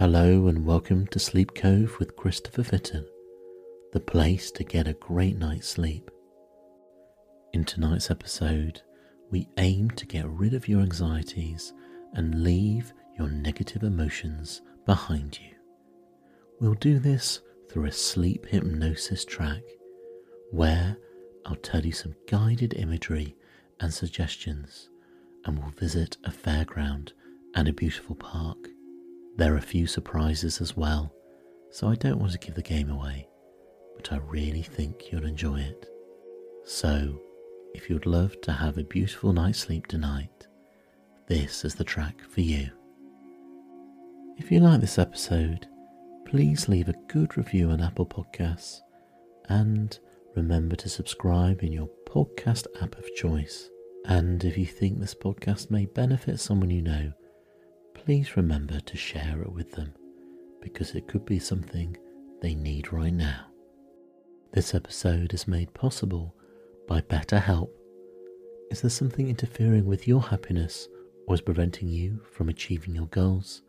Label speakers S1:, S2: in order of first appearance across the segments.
S1: Hello and welcome to Sleep Cove with Christopher Fitton, the place to get a great night's sleep. In tonight's episode, we aim to get rid of your anxieties and leave your negative emotions behind you. We'll do this through a sleep hypnosis track where I'll tell you some guided imagery and suggestions, and we'll visit a fairground and a beautiful park. There are a few surprises as well, so I don't want to give the game away, but I really think you'll enjoy it. So, if you'd love to have a beautiful night's sleep tonight, this is the track for you. If you like this episode, please leave a good review on Apple Podcasts and remember to subscribe in your podcast app of choice. And if you think this podcast may benefit someone you know, please remember to share it with them because it could be something they need right now. This episode is made possible by BetterHelp. Is there something interfering with your happiness or is preventing you from achieving your goals?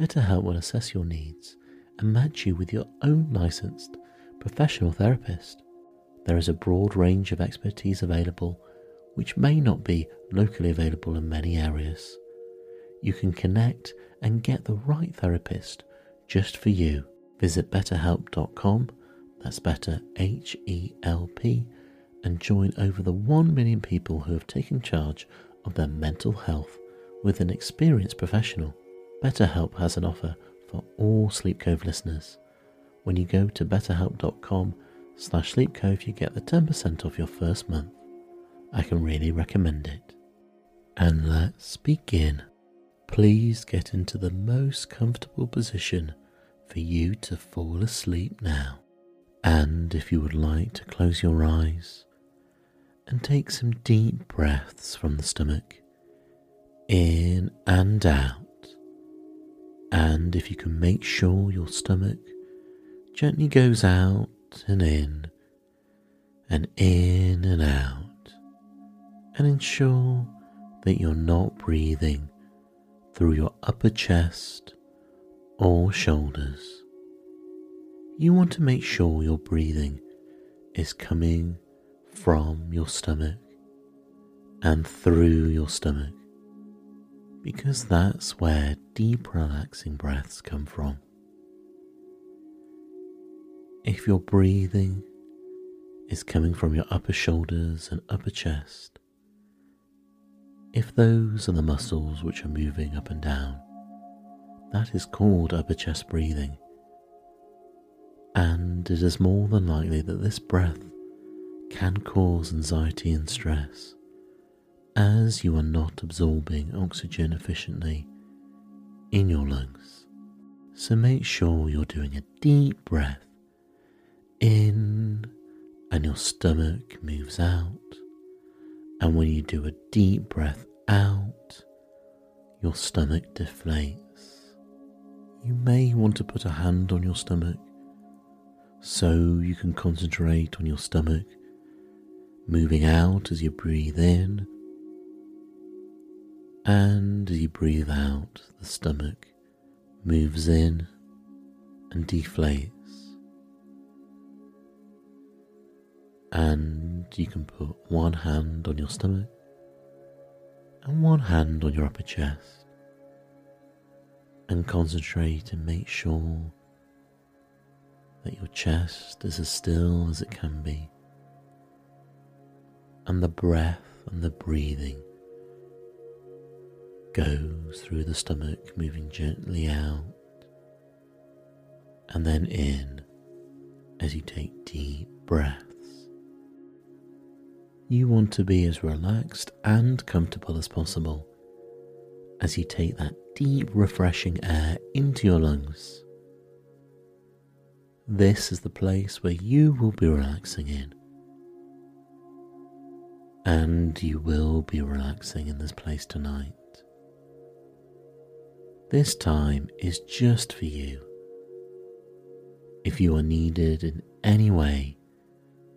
S1: BetterHelp will assess your needs and match you with your own licensed professional therapist. There is a broad range of expertise available which may not be locally available in many areas you can connect and get the right therapist just for you. Visit betterhelp.com, that's better H E L P, and join over the 1 million people who have taken charge of their mental health with an experienced professional. BetterHelp has an offer for all Sleep Cove listeners. When you go to betterhelp.com slash sleepcove, you get the 10% off your first month. I can really recommend it. And let's begin. Please get into the most comfortable position for you to fall asleep now. And if you would like to close your eyes and take some deep breaths from the stomach, in and out. And if you can make sure your stomach gently goes out and in, and in and out, and ensure that you're not breathing through your upper chest or shoulders. You want to make sure your breathing is coming from your stomach and through your stomach because that's where deep relaxing breaths come from. If your breathing is coming from your upper shoulders and upper chest, if those are the muscles which are moving up and down, that is called upper chest breathing. And it is more than likely that this breath can cause anxiety and stress as you are not absorbing oxygen efficiently in your lungs. So make sure you're doing a deep breath in and your stomach moves out and when you do a deep breath out, your stomach deflates. You may want to put a hand on your stomach so you can concentrate on your stomach moving out as you breathe in, and as you breathe out, the stomach moves in and deflates. and you can put one hand on your stomach and one hand on your upper chest and concentrate and make sure that your chest is as still as it can be. And the breath and the breathing goes through the stomach moving gently out and then in as you take deep breaths you want to be as relaxed and comfortable as possible as you take that deep, refreshing air into your lungs. This is the place where you will be relaxing in. And you will be relaxing in this place tonight. This time is just for you. If you are needed in any way,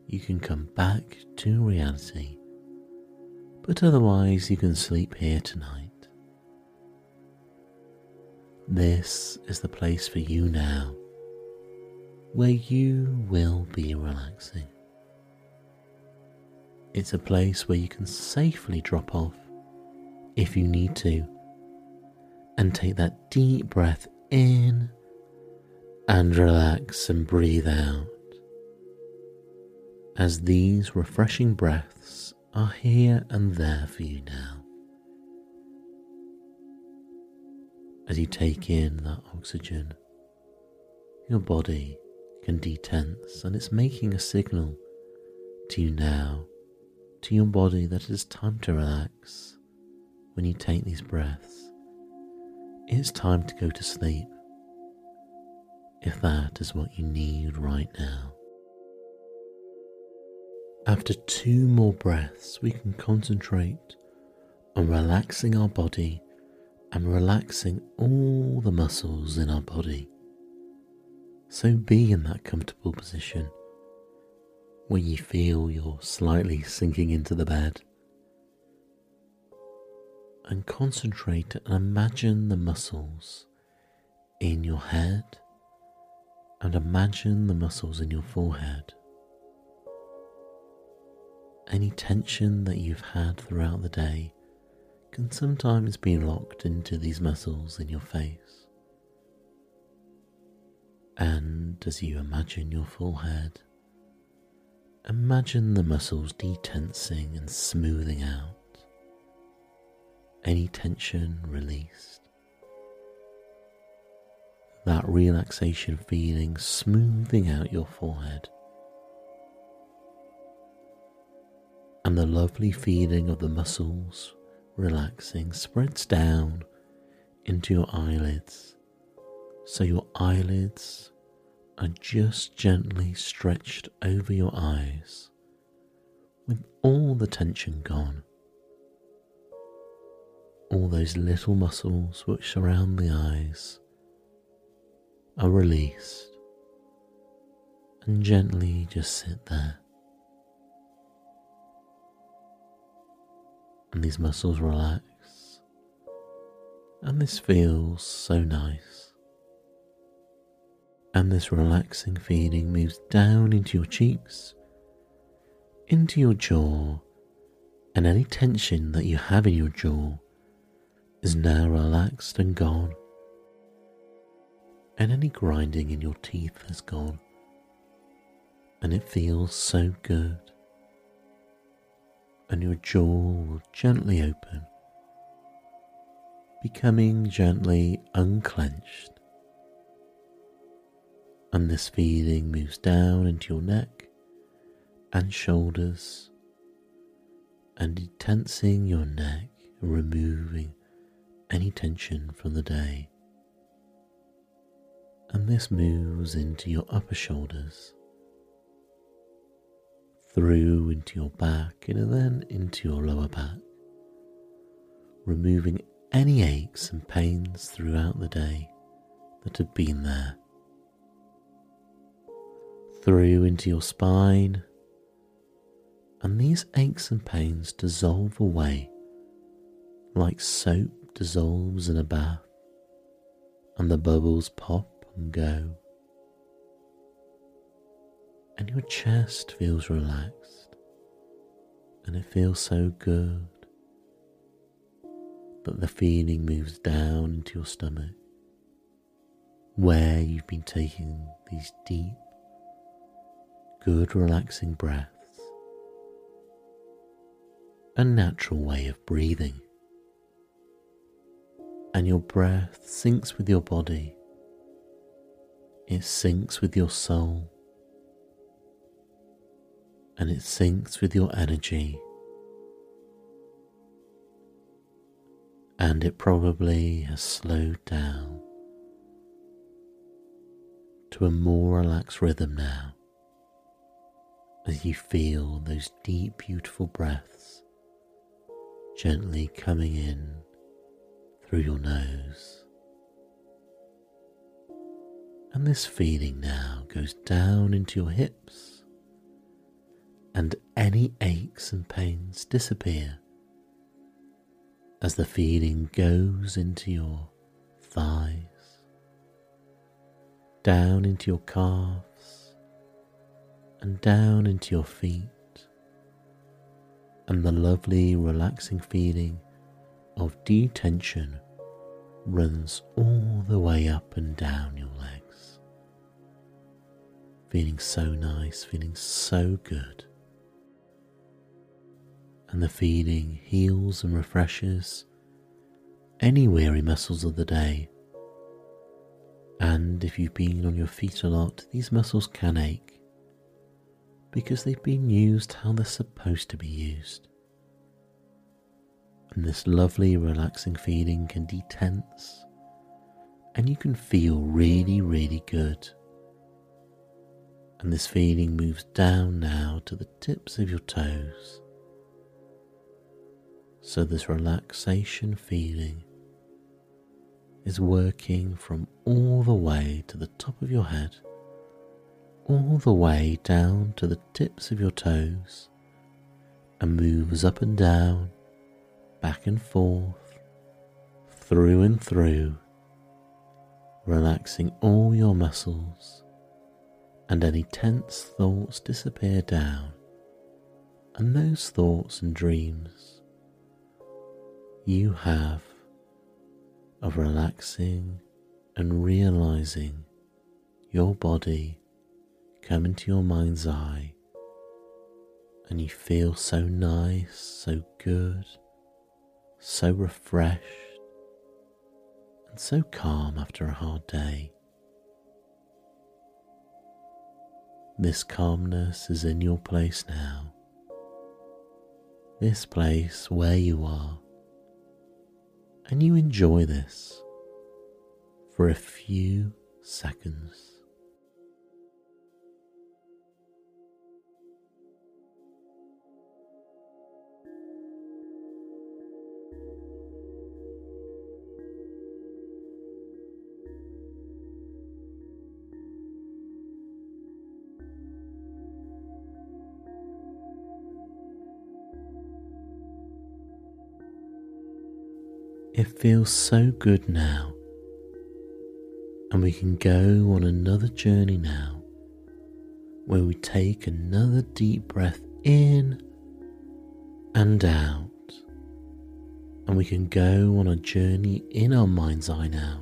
S1: you can come back to reality, but otherwise, you can sleep here tonight. This is the place for you now where you will be relaxing. It's a place where you can safely drop off if you need to and take that deep breath in and relax and breathe out as these refreshing breaths are here and there for you now. As you take in that oxygen, your body can detense and it's making a signal to you now, to your body that it is time to relax when you take these breaths. It's time to go to sleep if that is what you need right now. After two more breaths, we can concentrate on relaxing our body and relaxing all the muscles in our body. So be in that comfortable position where you feel you're slightly sinking into the bed. And concentrate and imagine the muscles in your head and imagine the muscles in your forehead. Any tension that you've had throughout the day can sometimes be locked into these muscles in your face. And as you imagine your full head, imagine the muscles detensing and smoothing out, any tension released. That relaxation feeling smoothing out your forehead. And the lovely feeling of the muscles relaxing spreads down into your eyelids so your eyelids are just gently stretched over your eyes with all the tension gone. All those little muscles which surround the eyes are released and gently just sit there. And these muscles relax, and this feels so nice. And this relaxing feeling moves down into your cheeks, into your jaw, and any tension that you have in your jaw is now relaxed and gone, and any grinding in your teeth has gone, and it feels so good, and your jaw will gently open, becoming gently unclenched and this feeling moves down into your neck and shoulders and tensing your neck removing any tension from the day. And this moves into your upper shoulders, through into your back, and then into your lower back, removing any aches and pains throughout the day that have been there through into your spine, and these aches and pains dissolve away like soap dissolves in a bath, and the bubbles pop and go. And your chest feels relaxed, and it feels so good. That the feeling moves down into your stomach, where you've been taking these deep good relaxing breaths, a natural way of breathing. And your breath sinks with your body, it sinks with your soul, and it syncs with your energy. And it probably has slowed down to a more relaxed rhythm now as you feel those deep, beautiful breaths gently coming in through your nose. And this feeling now goes down into your hips, and any aches and pains disappear as the feeling goes into your thighs down into your calves and down into your feet, and the lovely relaxing feeling of detension runs all the way up and down your legs. Feeling so nice, feeling so good. And the feeling heals and refreshes any weary muscles of the day. And if you've been on your feet a lot, these muscles can ache because they've been used how they're supposed to be used and this lovely relaxing feeling can detense and you can feel really, really good. And this feeling moves down now to the tips of your toes. So, this relaxation feeling is working from all the way to the top of your head, all the way down to the tips of your toes, and moves up and down back and forth, through and through, relaxing all your muscles, and any tense thoughts disappear down, and those thoughts and dreams you have of relaxing and realizing your body come into your mind's eye and you feel so nice, so good, so refreshed and so calm after a hard day. This calmness is in your place now, this place where you are, and you enjoy this for a few seconds. It feels so good now, and we can go on another journey now where we take another deep breath in and out, and we can go on a journey in our mind's eye now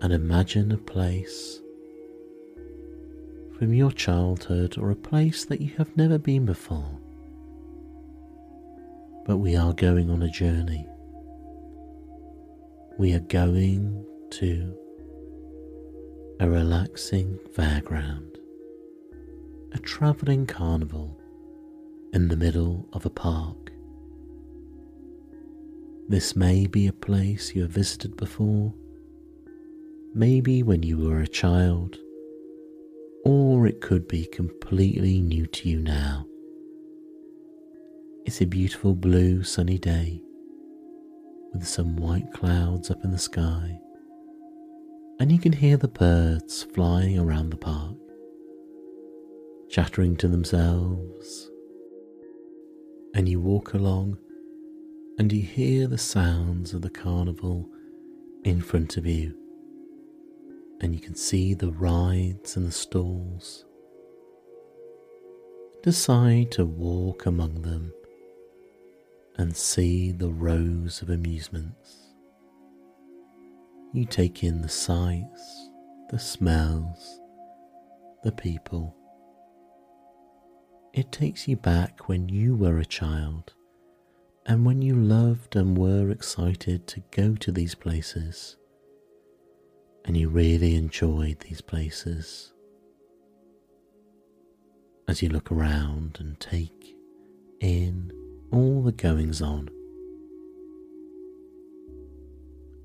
S1: and imagine a place from your childhood or a place that you have never been before. But we are going on a journey we are going to a relaxing fairground, a travelling carnival in the middle of a park. This may be a place you have visited before, maybe when you were a child, or it could be completely new to you now. It's a beautiful blue sunny day with some white clouds up in the sky, and you can hear the birds flying around the park, chattering to themselves. And you walk along and you hear the sounds of the carnival in front of you, and you can see the rides and the stalls. Decide to walk among them and see the rows of amusements. You take in the sights, the smells, the people. It takes you back when you were a child and when you loved and were excited to go to these places and you really enjoyed these places. As you look around and take in all the goings on.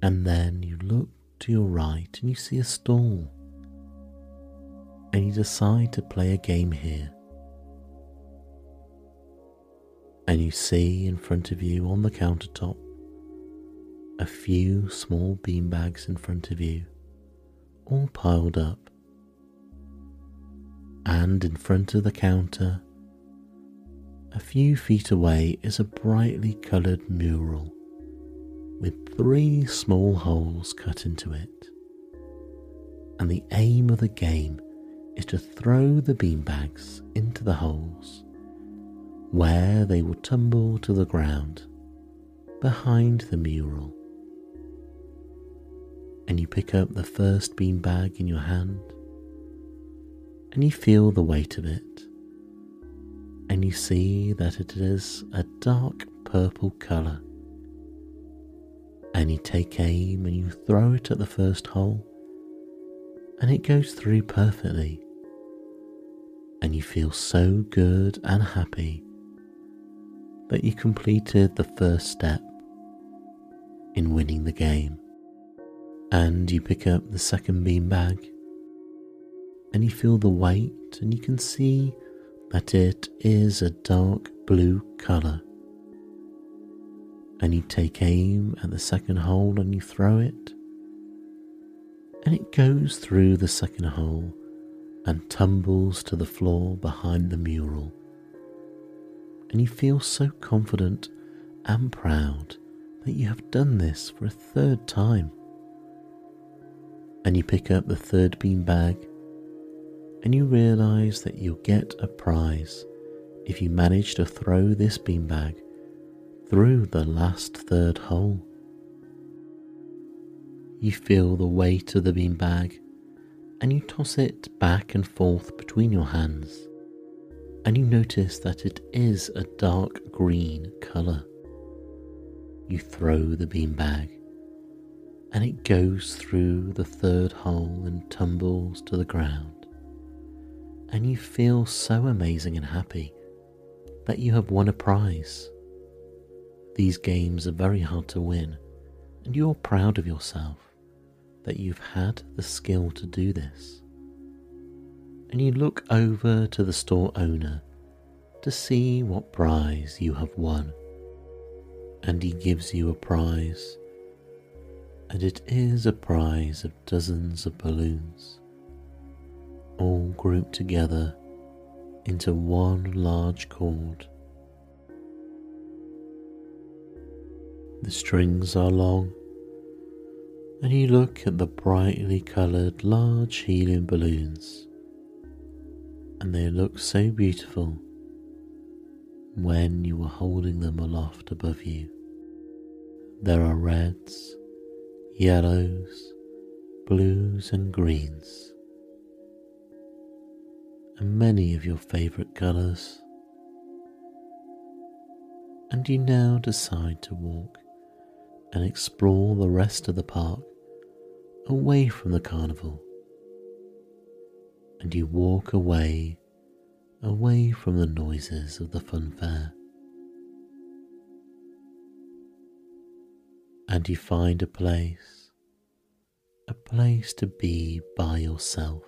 S1: And then you look to your right and you see a stall. And you decide to play a game here. And you see in front of you on the countertop a few small beanbags in front of you, all piled up. And in front of the counter a few feet away is a brightly coloured mural with three small holes cut into it. And the aim of the game is to throw the beanbags into the holes where they will tumble to the ground behind the mural. And you pick up the first beanbag in your hand and you feel the weight of it. And you see that it is a dark purple colour. And you take aim and you throw it at the first hole, and it goes through perfectly. And you feel so good and happy that you completed the first step in winning the game. And you pick up the second beanbag and you feel the weight and you can see that it is a dark blue colour. And you take aim at the second hole and you throw it, and it goes through the second hole and tumbles to the floor behind the mural. And you feel so confident and proud that you have done this for a third time. And you pick up the third beanbag and you realize that you'll get a prize if you manage to throw this beanbag through the last third hole. You feel the weight of the beanbag and you toss it back and forth between your hands, and you notice that it is a dark green colour. You throw the beanbag and it goes through the third hole and tumbles to the ground and you feel so amazing and happy that you have won a prize. These games are very hard to win, and you're proud of yourself that you've had the skill to do this. And you look over to the store owner to see what prize you have won. And he gives you a prize, and it is a prize of dozens of balloons all grouped together into one large cord. The strings are long, and you look at the brightly coloured large helium balloons, and they look so beautiful when you are holding them aloft above you. There are reds, yellows, blues, and greens and many of your favourite colours. And you now decide to walk and explore the rest of the park away from the carnival. And you walk away, away from the noises of the fun fair. And you find a place, a place to be by yourself.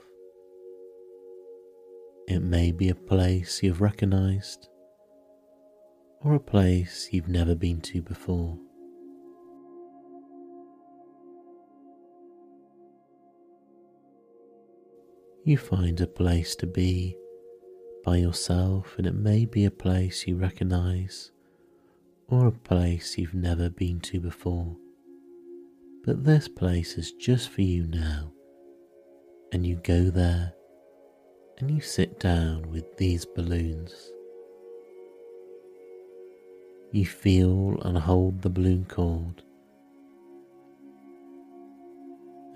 S1: It may be a place you've recognized or a place you've never been to before. You find a place to be by yourself, and it may be a place you recognize or a place you've never been to before. But this place is just for you now, and you go there and you sit down with these balloons. You feel and hold the balloon cord,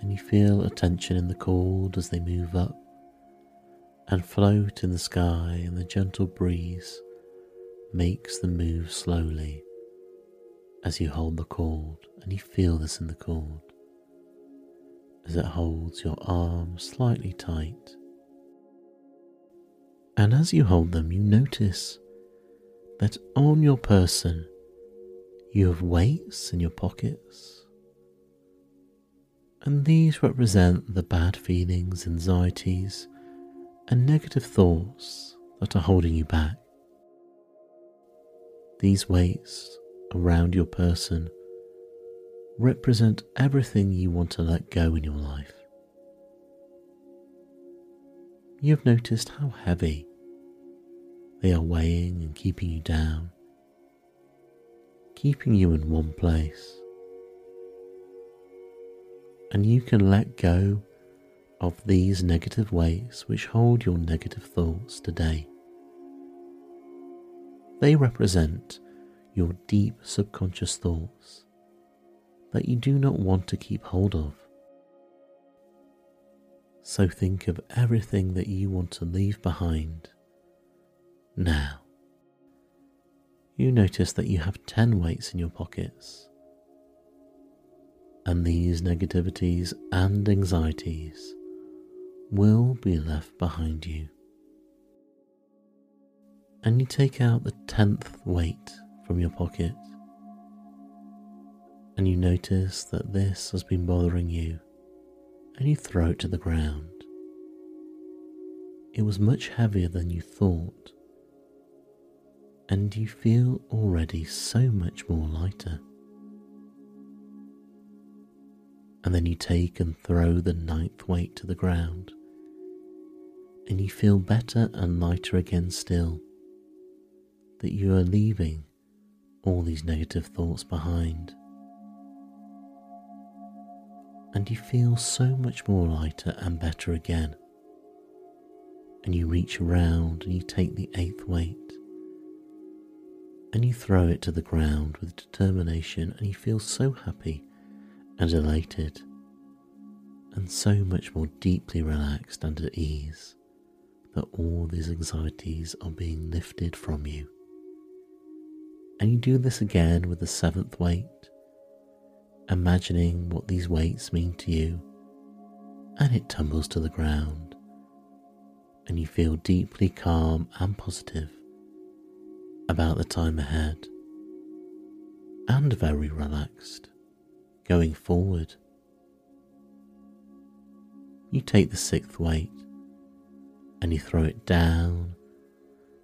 S1: and you feel a tension in the cord as they move up and float in the sky, and the gentle breeze makes them move slowly as you hold the cord, and you feel this in the cord as it holds your arm slightly tight and as you hold them, you notice that on your person you have weights in your pockets. And these represent the bad feelings, anxieties, and negative thoughts that are holding you back. These weights around your person represent everything you want to let go in your life. You have noticed how heavy they are weighing and keeping you down, keeping you in one place. And you can let go of these negative weights which hold your negative thoughts today. They represent your deep subconscious thoughts that you do not want to keep hold of. So think of everything that you want to leave behind now. You notice that you have 10 weights in your pockets. And these negativities and anxieties will be left behind you. And you take out the 10th weight from your pocket and you notice that this has been bothering you, and you throw it to the ground. It was much heavier than you thought, and you feel already so much more lighter. And then you take and throw the ninth weight to the ground, and you feel better and lighter again still, that you are leaving all these negative thoughts behind and you feel so much more lighter and better again. And you reach around and you take the eighth weight and you throw it to the ground with determination, and you feel so happy and elated and so much more deeply relaxed and at ease that all these anxieties are being lifted from you. And you do this again with the seventh weight imagining what these weights mean to you, and it tumbles to the ground, and you feel deeply calm and positive about the time ahead, and very relaxed going forward. You take the sixth weight and you throw it down,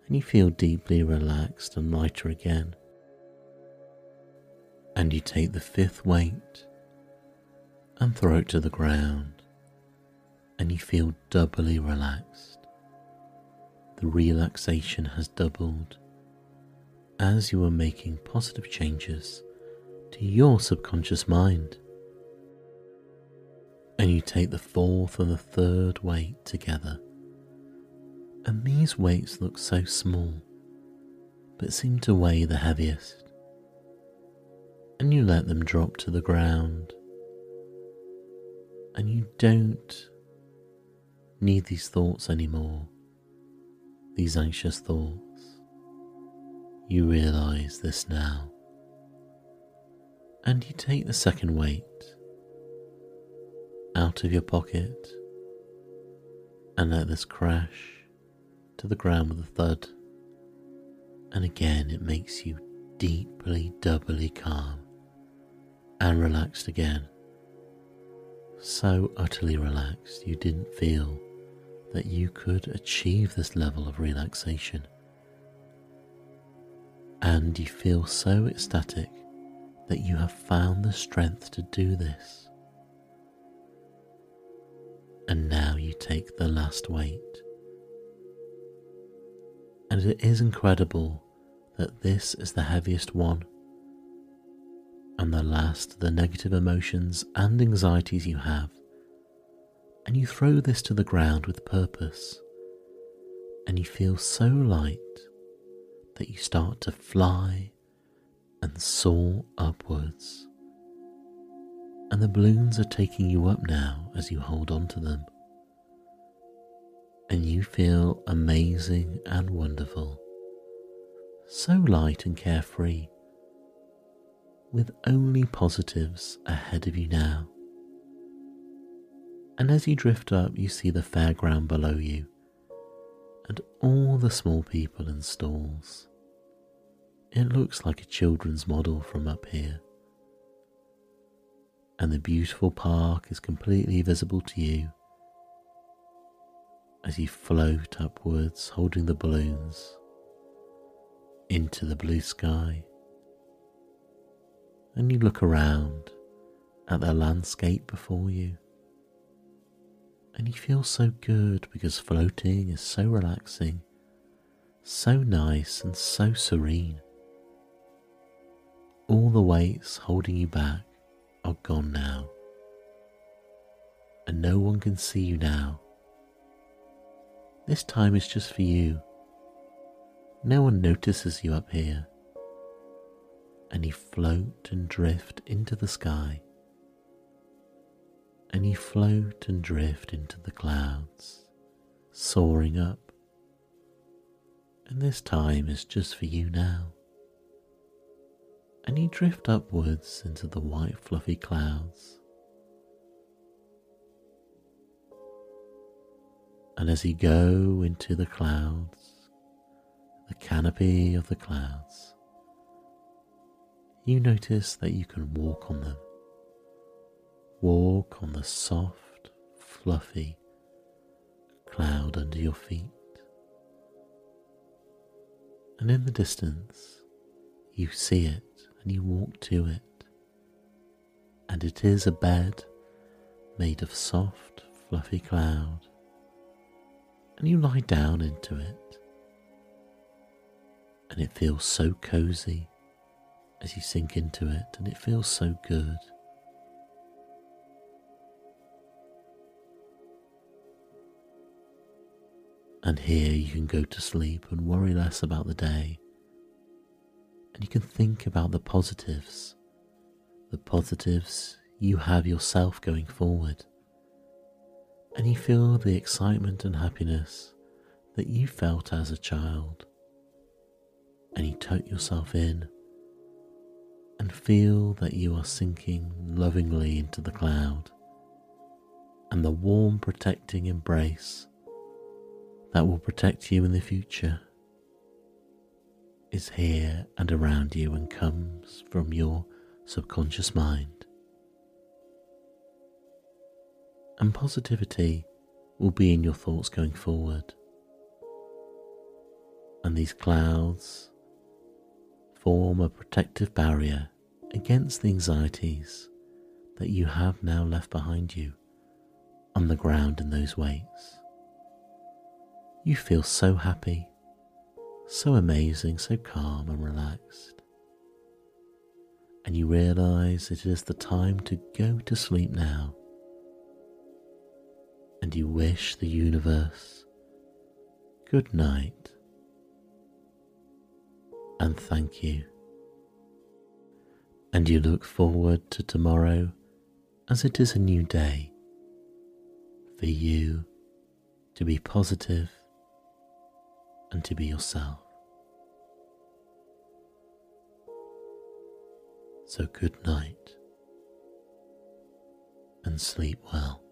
S1: and you feel deeply relaxed and lighter again and you take the fifth weight and throw it to the ground, and you feel doubly relaxed. The relaxation has doubled as you are making positive changes to your subconscious mind. And you take the fourth and the third weight together, and these weights look so small but seem to weigh the heaviest and you let them drop to the ground. And you don't need these thoughts anymore, these anxious thoughts. You realize this now. And you take the second weight out of your pocket and let this crash to the ground with a thud. And again, it makes you deeply, doubly calm and relaxed again. So utterly relaxed you didn't feel that you could achieve this level of relaxation. And you feel so ecstatic that you have found the strength to do this. And now you take the last weight. And it is incredible that this is the heaviest one and the last the negative emotions and anxieties you have, and you throw this to the ground with purpose, and you feel so light that you start to fly and soar upwards. And the balloons are taking you up now as you hold on to them. And you feel amazing and wonderful, so light and carefree with only positives ahead of you now. And as you drift up, you see the fairground below you and all the small people in stalls. It looks like a children's model from up here. And the beautiful park is completely visible to you as you float upwards holding the balloons into the blue sky and you look around at the landscape before you. And you feel so good because floating is so relaxing, so nice, and so serene. All the weights holding you back are gone now. and no one can see you now. This time is just for you. No one notices you up here. And you float and drift into the sky. And you float and drift into the clouds, soaring up. And this time is just for you now. And you drift upwards into the white fluffy clouds And as you go into the clouds, the canopy of the clouds, you notice that you can walk on them. Walk on the soft, fluffy cloud under your feet. And in the distance, you see it and you walk to it. And it is a bed made of soft, fluffy cloud and you lie down into it. And it feels so cozy as you sink into it, and it feels so good. And here you can go to sleep and worry less about the day. And you can think about the positives, the positives you have yourself going forward and you feel the excitement and happiness that you felt as a child. And you tuck yourself in and feel that you are sinking lovingly into the cloud and the warm, protecting embrace that will protect you in the future is here and around you and comes from your subconscious mind. and positivity will be in your thoughts going forward. And these clouds form a protective barrier against the anxieties that you have now left behind you on the ground in those weights. You feel so happy, so amazing, so calm and relaxed. And you realize it is the time to go to sleep now and you wish the universe good night and thank you. And you look forward to tomorrow as it is a new day for you to be positive and to be yourself. So good night and sleep well.